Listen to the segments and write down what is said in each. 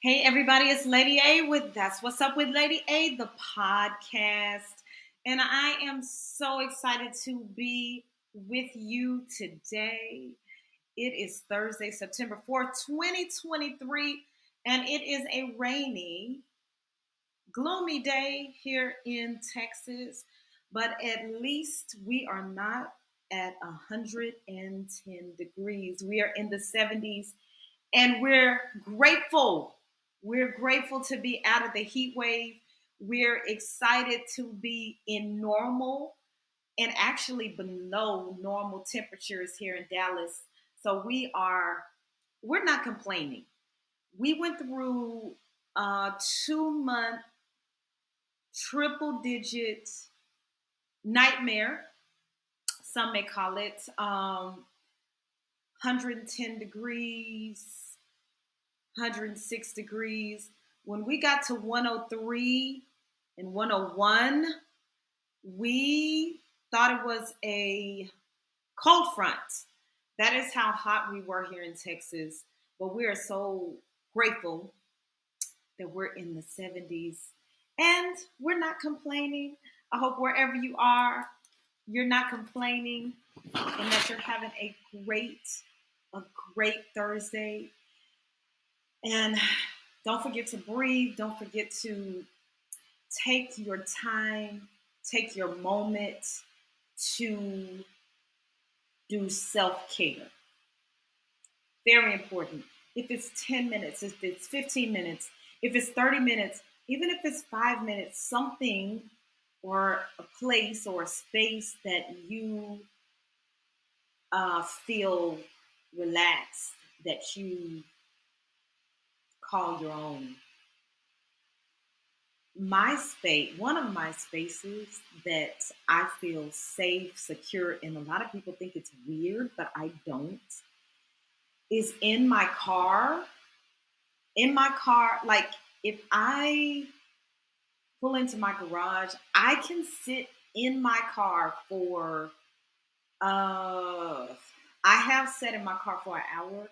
Hey, everybody, it's Lady A with That's What's Up with Lady A, the podcast. And I am so excited to be with you today. It is Thursday, September 4th, 2023, and it is a rainy, gloomy day here in Texas. But at least we are not at 110 degrees. We are in the 70s, and we're grateful we're grateful to be out of the heat wave. We're excited to be in normal and actually below normal temperatures here in Dallas. So we are, we're not complaining. We went through a two month triple digit nightmare, some may call it, um, 110 degrees, 106 degrees. When we got to 103 and 101, we thought it was a cold front. That is how hot we were here in Texas. But we are so grateful that we're in the 70s and we're not complaining. I hope wherever you are, you're not complaining and that you're having a great, a great Thursday. And don't forget to breathe. Don't forget to take your time, take your moment to do self care. Very important. If it's 10 minutes, if it's 15 minutes, if it's 30 minutes, even if it's five minutes, something or a place or a space that you uh, feel relaxed, that you call your own. My space, one of my spaces that I feel safe, secure, and a lot of people think it's weird, but I don't, is in my car. In my car, like if I pull into my garage, I can sit in my car for uh I have sat in my car for an hour.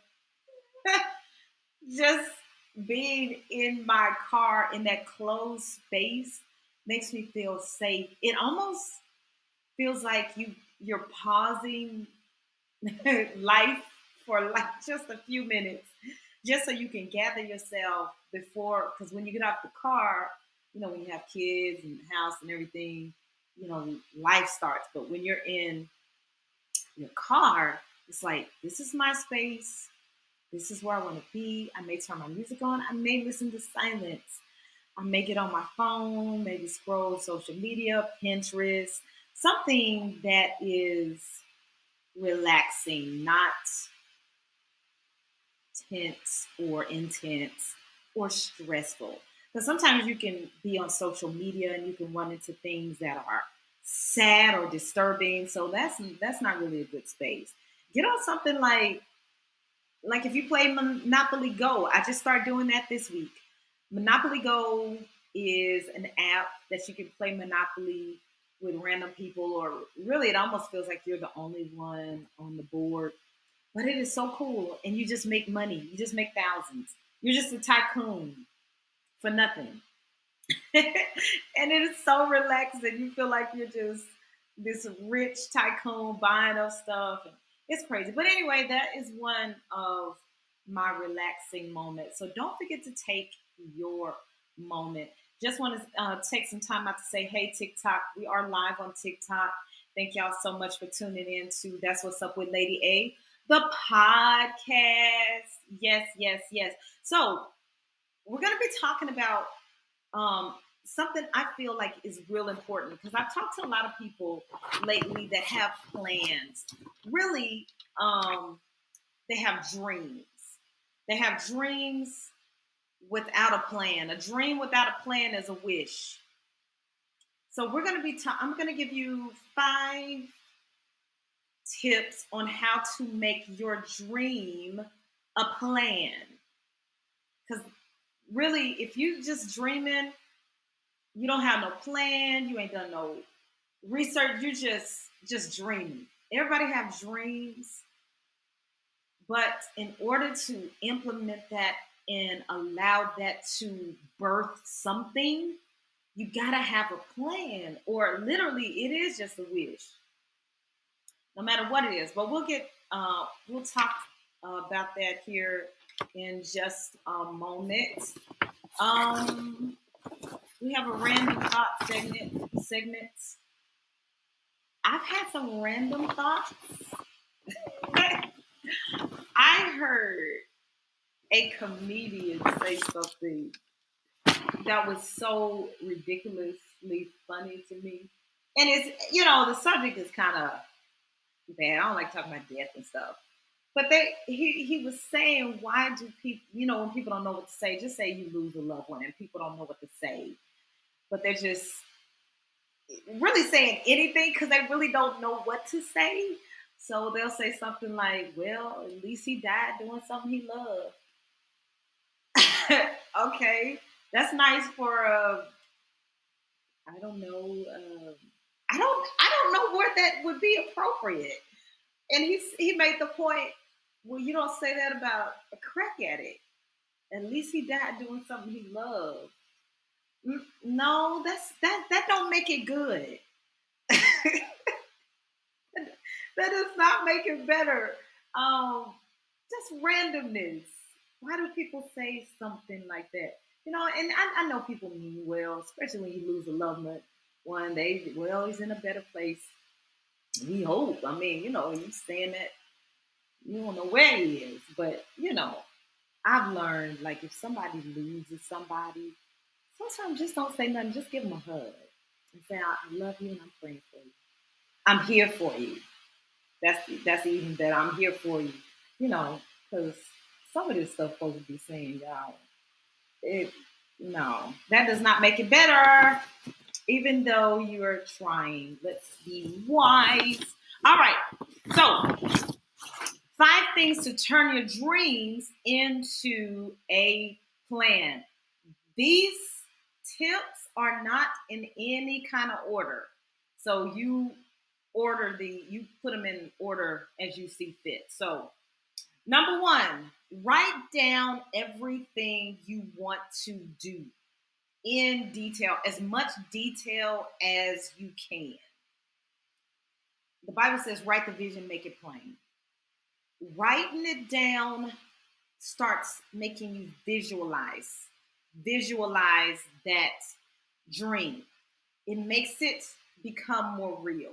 Just being in my car in that closed space makes me feel safe. It almost feels like you you're pausing life for like just a few minutes just so you can gather yourself before because when you get off the car you know when you have kids and house and everything you know life starts but when you're in your car it's like this is my space this is where I want to be. I may turn my music on. I may listen to silence. I may get on my phone, maybe scroll social media, Pinterest, something that is relaxing, not tense or intense or stressful. Because sometimes you can be on social media and you can run into things that are sad or disturbing. So that's that's not really a good space. Get on something like like if you play Monopoly Go, I just started doing that this week. Monopoly Go is an app that you can play Monopoly with random people, or really, it almost feels like you're the only one on the board. But it is so cool, and you just make money. You just make thousands. You're just a tycoon for nothing, and it is so relaxing. You feel like you're just this rich tycoon buying up stuff. And it's crazy. But anyway, that is one of my relaxing moments. So don't forget to take your moment. Just want to uh, take some time out to say, hey, TikTok, we are live on TikTok. Thank y'all so much for tuning in to That's What's Up with Lady A, the podcast. Yes, yes, yes. So we're going to be talking about um, something I feel like is real important because I've talked to a lot of people lately that have plans. Really, um, they have dreams. They have dreams without a plan. A dream without a plan is a wish. So we're going to be. Ta- I'm going to give you five tips on how to make your dream a plan. Because really, if you just dreaming you don't have no plan, you ain't done no research, you just just dreaming. Everybody have dreams, but in order to implement that and allow that to birth something, you gotta have a plan, or literally, it is just a wish, no matter what it is. But we'll get, uh, we'll talk about that here in just a moment. Um, we have a random thought segment. Segments. I've had some random thoughts. I heard a comedian say something that was so ridiculously funny to me. And it's, you know, the subject is kind of bad. I don't like talking about death and stuff. But they he he was saying, why do people, you know, when people don't know what to say, just say you lose a loved one and people don't know what to say. But they're just really saying anything because they really don't know what to say. So they'll say something like, well, at least he died doing something he loved. okay, that's nice for uh, I don't know. Uh, I don't I don't know where that would be appropriate. And he he made the point. Well, you don't say that about a crack addict. At least he died doing something he loved. No, that's that that don't make it good. that does not make it better. Um, just randomness. Why do people say something like that? You know, and I, I know people mean well, especially when you lose a loved one. They well, he's in a better place. We hope. I mean, you know, you saying that you don't know where he is, but you know, I've learned like if somebody loses somebody, sometimes just don't say nothing. Just give them a hug and say, "I love you and I'm praying for you. I'm here for you." That's that's even that I'm here for you. You know, because some of this stuff folks be saying, y'all, it no, that does not make it better. Even though you are trying, let's be wise. All right, so five things to turn your dreams into a plan. These tips are not in any kind of order. So you order the you put them in order as you see fit. So number 1, write down everything you want to do in detail, as much detail as you can. The Bible says, write the vision, make it plain. Writing it down starts making you visualize, visualize that dream. It makes it become more real.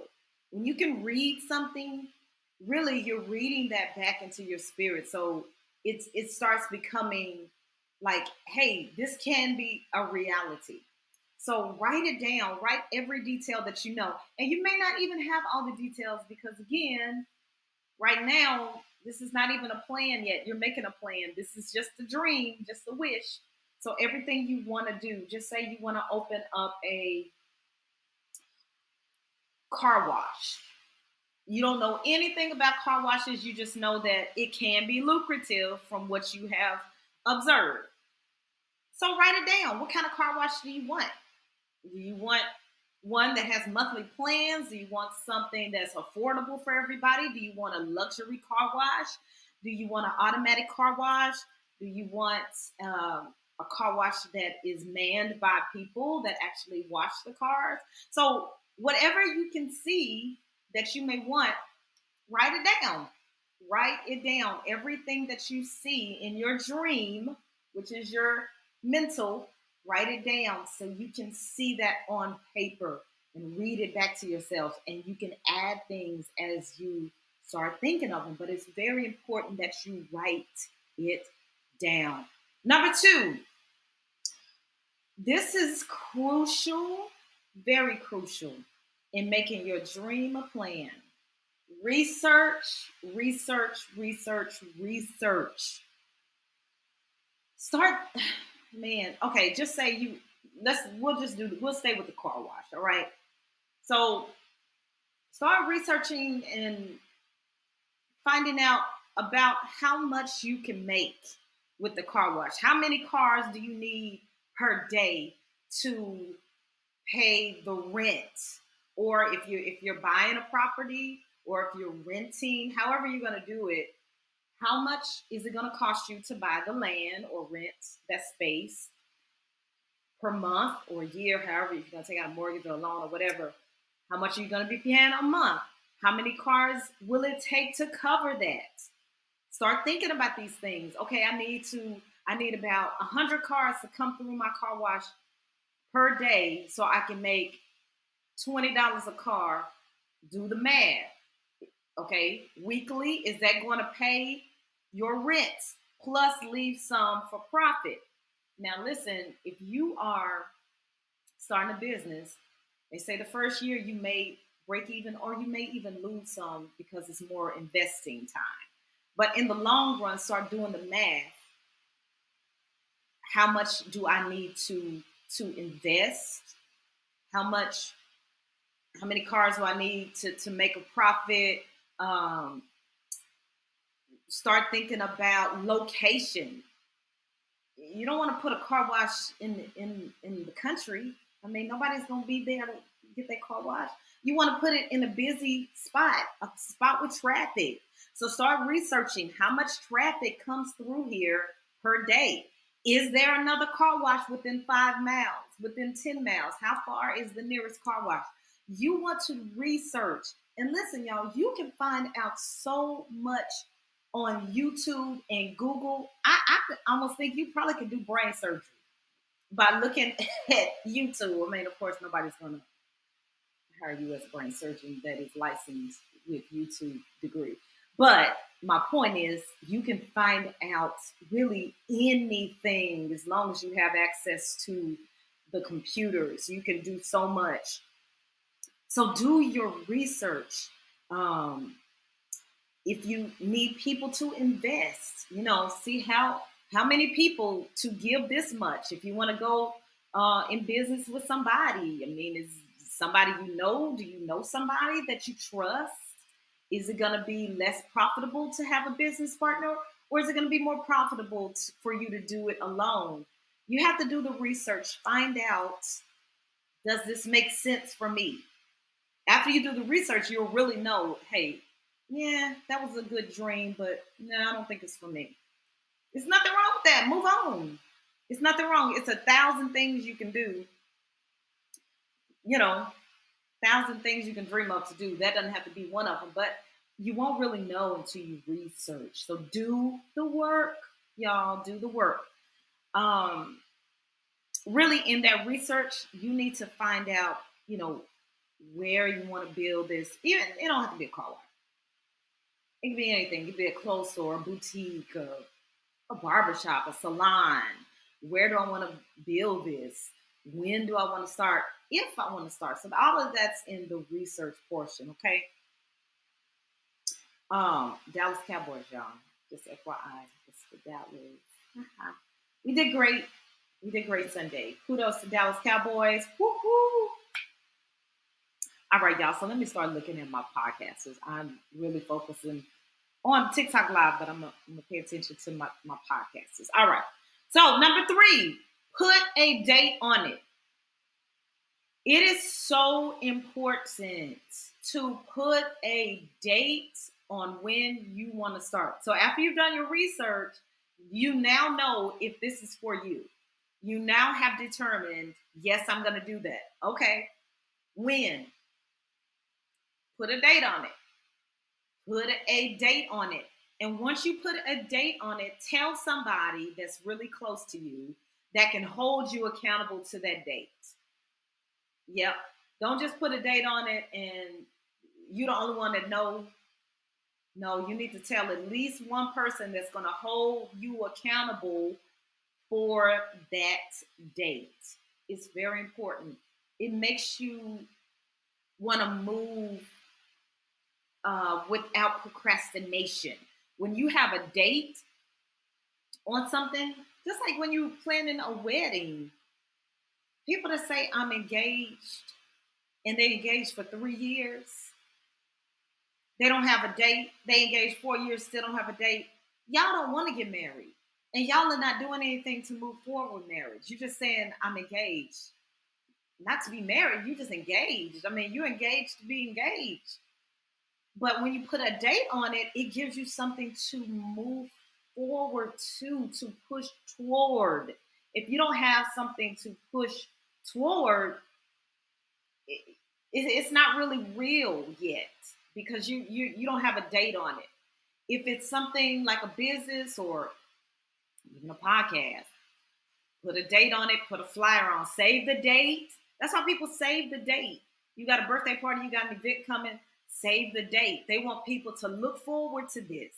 When you can read something, really you're reading that back into your spirit. So it's it starts becoming like, hey, this can be a reality. So write it down, write every detail that you know. And you may not even have all the details because again, right now, this is not even a plan yet. You're making a plan. This is just a dream, just a wish. So everything you want to do, just say you want to open up a car wash you don't know anything about car washes, you just know that it can be lucrative from what you have observed. So write it down. What kind of car wash do you want? Do you want one that has monthly plans? Do you want something that's affordable for everybody? Do you want a luxury car wash? Do you want an automatic car wash? Do you want um, a car wash that is manned by people that actually wash the cars? So, whatever you can see that you may want, write it down. Write it down. Everything that you see in your dream, which is your mental, write it down so you can see that on paper and read it back to yourself. And you can add things as you start thinking of them. But it's very important that you write it down. Number two, this is crucial, very crucial in making your dream a plan. Research, research, research, research. Start, man. Okay, just say you. Let's. We'll just do. We'll stay with the car wash. All right. So, start researching and finding out about how much you can make with the car wash. How many cars do you need per day to pay the rent or if you if you're buying a property or if you're renting, however you're going to do it, how much is it going to cost you to buy the land or rent that space per month or year, however, you're going to take out a mortgage or a loan or whatever. How much are you going to be paying a month? How many cars will it take to cover that? Start thinking about these things. Okay, I need to, I need about 100 cars to come through my car wash per day so I can make $20 a car. Do the math. Okay, weekly, is that going to pay your rent plus leave some for profit? Now, listen, if you are starting a business, they say the first year you may break even or you may even lose some because it's more investing time. But in the long run, start doing the math. How much do I need to to invest? How much how many cars do I need to, to make a profit? Um, start thinking about location. You don't want to put a car wash in in in the country. I mean, nobody's gonna be there to get their car washed. You want to put it in a busy spot, a spot with traffic. So start researching how much traffic comes through here per day. Is there another car wash within five miles, within 10 miles? How far is the nearest car wash? You want to research. And listen, y'all, you can find out so much on YouTube and Google. I, I almost think you probably could do brain surgery by looking at YouTube. I mean, of course, nobody's going to as a brain surgeon that is licensed with YouTube degree. But my point is, you can find out really anything as long as you have access to the computers. You can do so much. So do your research. Um, if you need people to invest, you know, see how how many people to give this much. If you want to go uh, in business with somebody, I mean, is somebody you know? Do you know somebody that you trust? Is it going to be less profitable to have a business partner, or is it going to be more profitable for you to do it alone? You have to do the research, find out does this make sense for me? After you do the research, you'll really know hey, yeah, that was a good dream, but no, I don't think it's for me. There's nothing wrong with that. Move on. It's nothing wrong. It's a thousand things you can do. You know, thousand things you can dream of to do. That doesn't have to be one of them, but you won't really know until you research. So do the work, y'all. Do the work. Um, really, in that research, you need to find out, you know, where you want to build this. Even it don't have to be a car wash. It can be anything. It could be a clothes store, a boutique, a, a barbershop, a salon. Where do I want to build this? When do I want to start? If I want to start. So all of that's in the research portion, okay? Um, Dallas Cowboys, y'all. Just FYI, it's the Dallas. Uh-huh. We did great. We did great Sunday. Kudos to Dallas Cowboys. Woo-hoo. All right, y'all. So let me start looking at my podcasts. I'm really focusing on TikTok Live, but I'm going to pay attention to my, my podcasts. All right. So, number three, put a date on it. It is so important to put a date on when you want to start. So, after you've done your research, you now know if this is for you. You now have determined, yes, I'm going to do that. Okay. When? Put a date on it. Put a date on it. And once you put a date on it, tell somebody that's really close to you that can hold you accountable to that date. Yep. Don't just put a date on it and you're the only one that know. No, you need to tell at least one person that's going to hold you accountable for that date. It's very important. It makes you want to move uh, without procrastination. When you have a date on something, just like when you're planning a wedding, people that say I'm engaged and they engaged for three years, they don't have a date. They engaged four years, still don't have a date. Y'all don't want to get married. And y'all are not doing anything to move forward with marriage. You're just saying, I'm engaged. Not to be married, you just engaged. I mean, you're engaged to be engaged. But when you put a date on it, it gives you something to move forward to, to push toward. If you don't have something to push toward, it, it's not really real yet because you, you you don't have a date on it. If it's something like a business or even a podcast, put a date on it, put a flyer on, save the date. That's how people save the date. You got a birthday party, you got an event coming, save the date. They want people to look forward to this.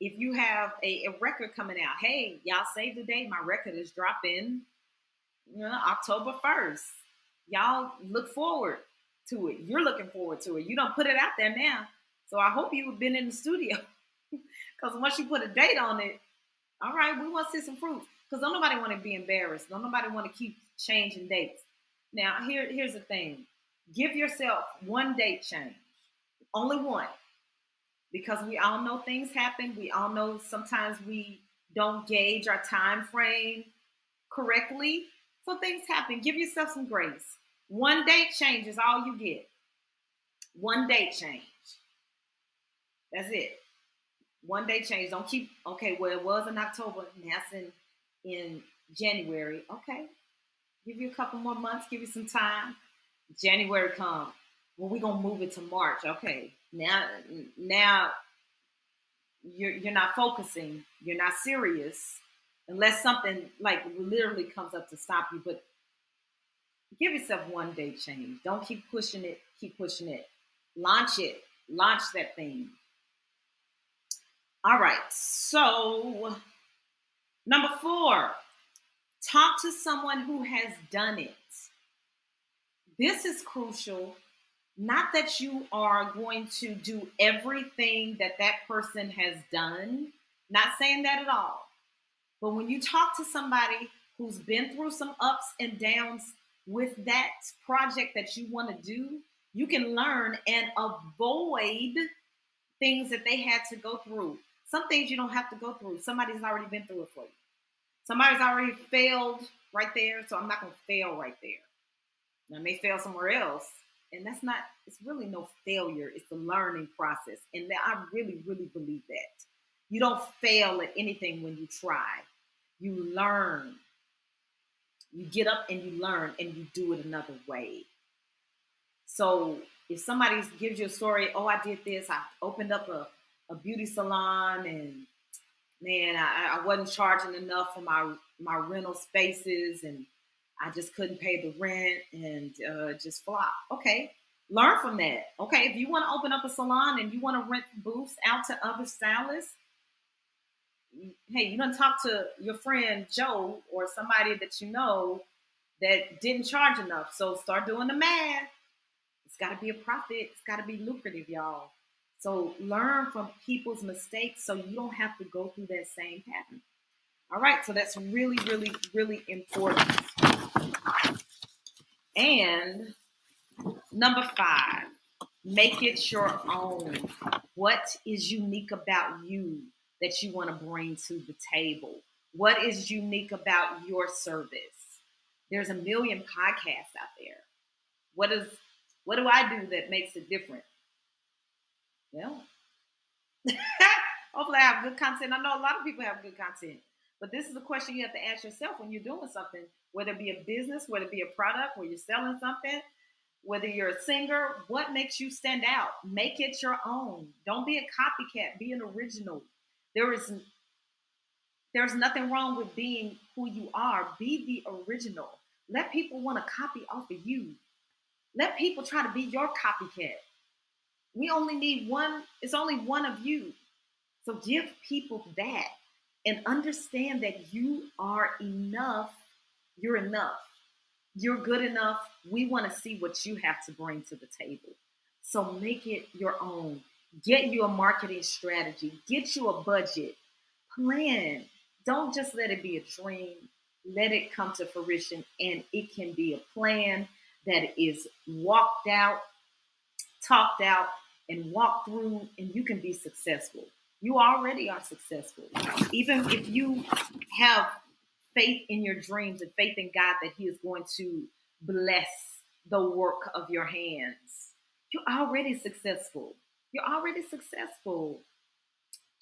If you have a, a record coming out, hey, y'all save the date. My record is dropping you know, October 1st. Y'all look forward to it. You're looking forward to it. You don't put it out there now. So I hope you've been in the studio. Because once you put a date on it, all right, we want to see some fruits. Because don't nobody want to be embarrassed. Don't nobody want to keep changing dates. Now, here, here's the thing. Give yourself one date change. Only one. Because we all know things happen. We all know sometimes we don't gauge our time frame correctly. So things happen. Give yourself some grace. One date change is all you get. One date change. That's it. One day change. Don't keep okay. Well, it was in October. Now in in January. Okay, give you a couple more months. Give you some time. January come. Well, we're gonna move it to March. Okay. Now, now you're you're not focusing. You're not serious unless something like literally comes up to stop you. But give yourself one day change. Don't keep pushing it. Keep pushing it. Launch it. Launch that thing. All right. So, number four, talk to someone who has done it. This is crucial. Not that you are going to do everything that that person has done, not saying that at all. But when you talk to somebody who's been through some ups and downs with that project that you want to do, you can learn and avoid things that they had to go through. Some things you don't have to go through. Somebody's already been through it for you. Somebody's already failed right there, so I'm not going to fail right there. I may fail somewhere else, and that's not. It's really no failure. It's the learning process, and I really, really believe that. You don't fail at anything when you try. You learn. You get up and you learn, and you do it another way. So if somebody gives you a story, oh, I did this, I opened up a a beauty salon and man, I, I wasn't charging enough for my my rental spaces and I just couldn't pay the rent and uh, just flop. Okay, learn from that. Okay, if you want to open up a salon and you want to rent booths out to other stylists, hey, you don't talk to your friend Joe or somebody that you know that didn't charge enough. So start doing the math. It's got to be a profit. It's got to be lucrative, y'all. So learn from people's mistakes so you don't have to go through that same pattern. All right, so that's really, really, really important. And number five, make it your own. What is unique about you that you want to bring to the table? What is unique about your service? There's a million podcasts out there. What is what do I do that makes it different? Yeah. Hopefully, I have good content. I know a lot of people have good content, but this is a question you have to ask yourself when you're doing something, whether it be a business, whether it be a product, where you're selling something, whether you're a singer. What makes you stand out? Make it your own. Don't be a copycat. Be an original. There is there's nothing wrong with being who you are. Be the original. Let people want to copy off of you. Let people try to be your copycat. We only need one, it's only one of you. So give people that and understand that you are enough. You're enough. You're good enough. We want to see what you have to bring to the table. So make it your own. Get you a marketing strategy, get you a budget, plan. Don't just let it be a dream. Let it come to fruition, and it can be a plan that is walked out, talked out, and walked through, and you can be successful. You already are successful. Even if you have faith in your dreams and faith in God that He is going to bless the work of your hands, you're already successful. You're already successful.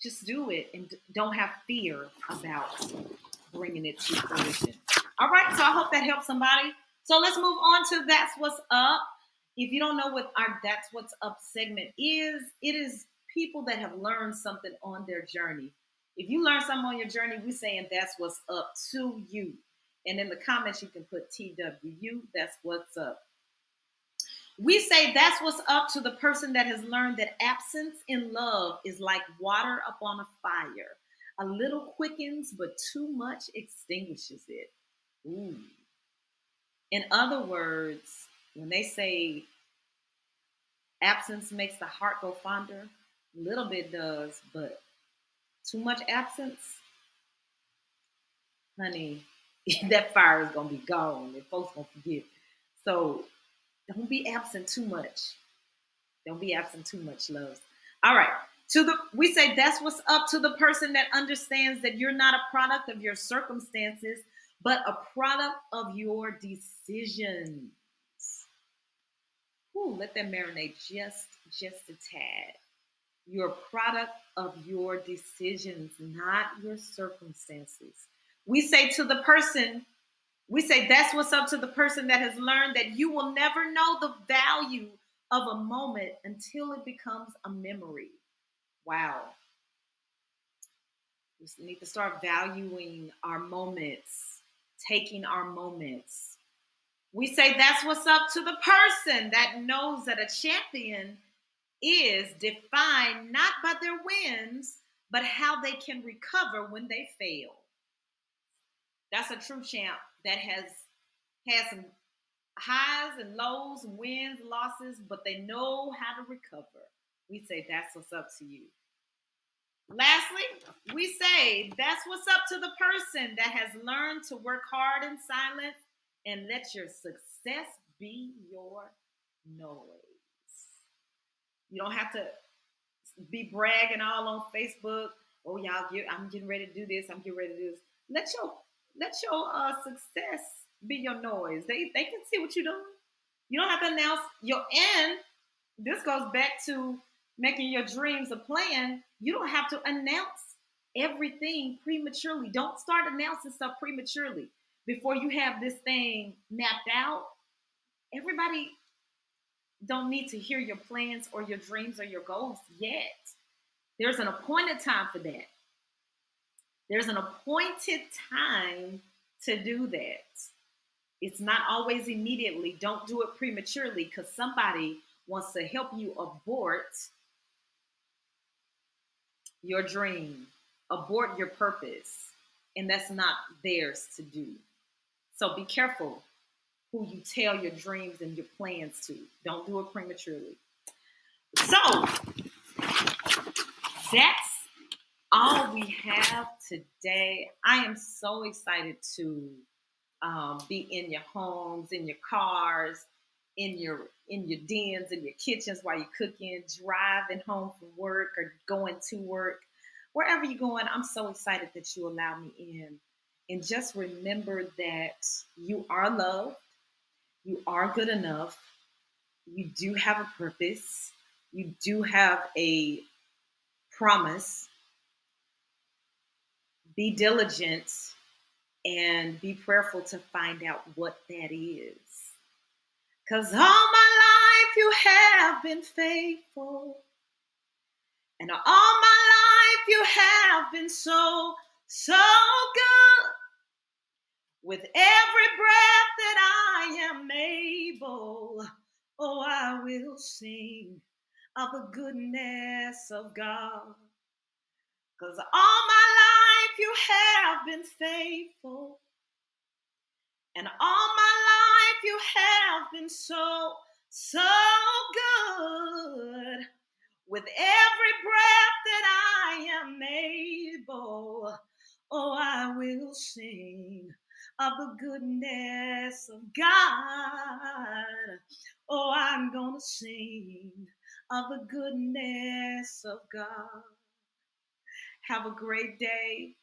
Just do it and don't have fear about bringing it to fruition. All right, so I hope that helps somebody. So let's move on to That's What's Up. If you don't know what our That's What's Up segment is, it is people that have learned something on their journey. If you learn something on your journey, we're saying that's what's up to you. And in the comments, you can put TWU, that's what's up. We say that's what's up to the person that has learned that absence in love is like water upon a fire. A little quickens, but too much extinguishes it. Ooh. In other words, when they say absence makes the heart go fonder, a little bit does, but too much absence, honey, that fire is gonna be gone and folks gonna forget. So don't be absent too much. Don't be absent too much, loves. All right. To the we say that's what's up to the person that understands that you're not a product of your circumstances, but a product of your decisions. Ooh, let that marinate just just a tad. You're a product of your decisions, not your circumstances. We say to the person, we say that's what's up to the person that has learned that you will never know the value of a moment until it becomes a memory. Wow. We need to start valuing our moments, taking our moments. We say that's what's up to the person that knows that a champion is defined not by their wins, but how they can recover when they fail. That's a true champ that has had some highs and lows, wins, losses, but they know how to recover. We say that's what's up to you. Lastly, we say that's what's up to the person that has learned to work hard in silence and let your success be your noise. You don't have to be bragging all on Facebook. Oh, y'all, get, I'm getting ready to do this. I'm getting ready to do this. Let your let your uh, success be your noise. They they can see what you're doing. You don't have to announce your end. This goes back to making your dreams a plan. You don't have to announce everything prematurely. Don't start announcing stuff prematurely before you have this thing mapped out. Everybody don't need to hear your plans or your dreams or your goals yet. There's an appointed time for that. There's an appointed time to do that. It's not always immediately. Don't do it prematurely because somebody wants to help you abort your dream, abort your purpose, and that's not theirs to do. So be careful who you tell your dreams and your plans to. Don't do it prematurely. So that's all we have today. I am so excited to um, be in your homes, in your cars, in your in your dens, in your kitchens while you're cooking, driving home from work or going to work, wherever you're going. I'm so excited that you allow me in. And just remember that you are loved you are good enough. You do have a purpose. You do have a promise. Be diligent and be prayerful to find out what that is. Because all my life you have been faithful. And all my life you have been so, so good. With every breath that I am able, oh, I will sing of the goodness of God. Cause all my life you have been faithful. And all my life you have been so, so good. With every breath that I am able, oh, I will sing of the goodness of God. Oh, I'm going to sing of the goodness of God. Have a great day,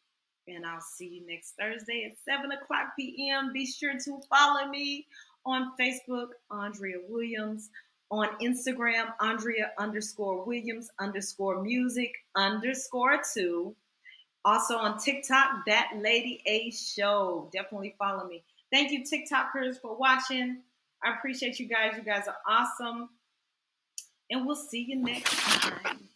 and I'll see you next Thursday at 7 o'clock p.m. Be sure to follow me on Facebook, Andrea Williams, On Instagram, Andrea underscore Williams underscore music underscore two. Also on TikTok, that Lady A Show. Definitely follow me. Thank you, TikTokers, for watching. I appreciate you guys. You guys are awesome. And we'll see you next time.